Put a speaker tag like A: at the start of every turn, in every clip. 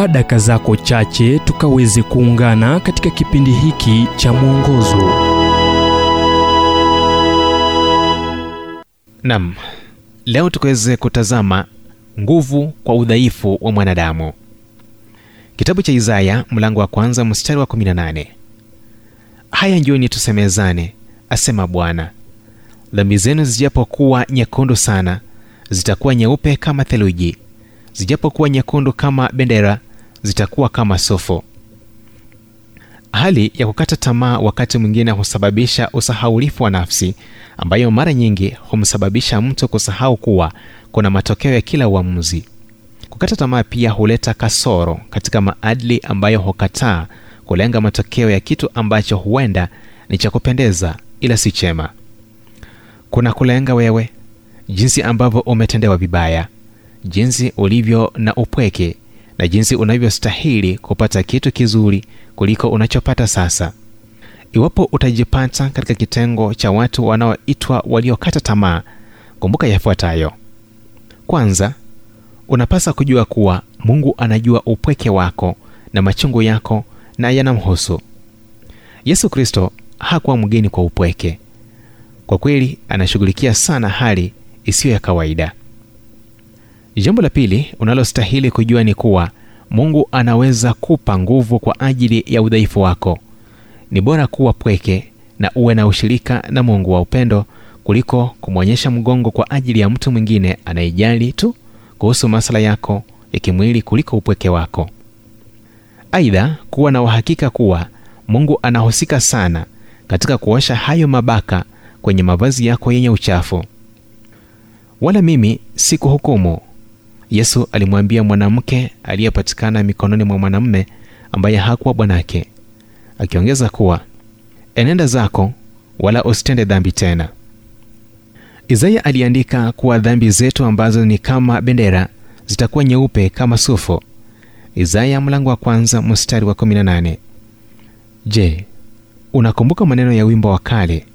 A: chukua daka zako chache tukaweze kuungana katika kipindi hiki cha mwongozo.
B: Nam leo tukaweze kutazama nguvu kwa udhaifu wa mwanadamu. Kitabu cha isaya mlango wa kwanza mstari wa 18 haya njoni tusemezane asema bwana. Dhambi zenu zijapokuwa nyekundu sana zitakuwa nyeupe kama theluji zijapokuwa nyekundu kama bendera zitakuwa kama sofo. Hali ya kukata tamaa wakati mwingine husababisha usahaulifu wa nafsi ambayo mara nyingi humsababisha mtu kusahau kuwa kuna matokeo ya kila uamuzi. Kukata tamaa pia huleta kasoro katika maadili ambayo hukataa kulenga matokeo ya kitu ambacho huenda ni cha kupendeza ila si chema. Kuna kulenga wewe jinsi ambavyo umetendewa vibaya jinsi ulivyo na upweke na jinsi unavyostahili kupata kitu kizuri kuliko unachopata sasa. Iwapo utajipata katika kitengo cha watu wanaoitwa waliokata tamaa kumbuka yafuatayo. Kwanza unapasa kujua kuwa mungu anajua upweke wako na machungu yako na yanamhusu. Yesu kristo hakuwa mgeni kwa upweke. Kwa kweli anashughulikia sana hali isiyo ya kawaida jambo la pili unalostahili kujua ni kuwa mungu anaweza kupa nguvu kwa ajili ya udhaifu wako. Ni bora kuwa pweke na uwe na ushirika na mungu wa upendo kuliko kumwonyesha mgongo kwa ajili ya mtu mwingine anayejali tu kuhusu masala yako ya kimwili kuliko upweke wako. Aidha kuwa na uhakika kuwa mungu anahusika sana katika kuosha hayo mabaka kwenye mavazi yako yenye uchafu. Wala mimi sikuhukumu yesu alimwambia mwanamke aliyepatikana mikononi mwa mwanamume ambaye hakuwa bwanake akiongeza kuwa enenda zako wala usitende dhambi tena. Isaya aliandika kuwa dhambi zetu ambazo ni kama bendera zitakuwa nyeupe kama sufu. Isaya mlango wa kwanza mstari wa 18 je unakumbuka maneno ya wimbo wa kale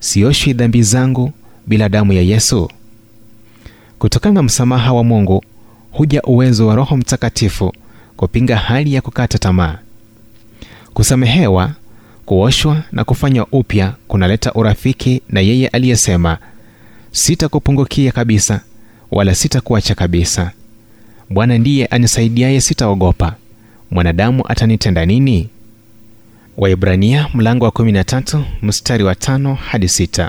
B: sioshwi dhambi zangu bila damu ya yesu kutokana na msamaha wa mungu huja uwezo wa roho mtakatifu kupinga hali ya kukata tamaa. Kusamehewa kuoshwa na kufanywa upya kunaleta urafiki na yeye aliyesema sitakupungukia kabisa wala sitakuacha kabisa. Bwana ndiye anisaidiaye sitaogopa. Mwanadamu atanitenda nini? Waibrania mlango wa 13 mstari wa 5 hadi 6